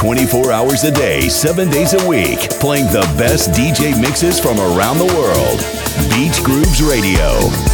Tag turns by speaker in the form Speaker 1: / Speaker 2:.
Speaker 1: Twenty-four hours a day, seven days a week, playing the best DJ mixes from around the world. Beach Grooves Radio.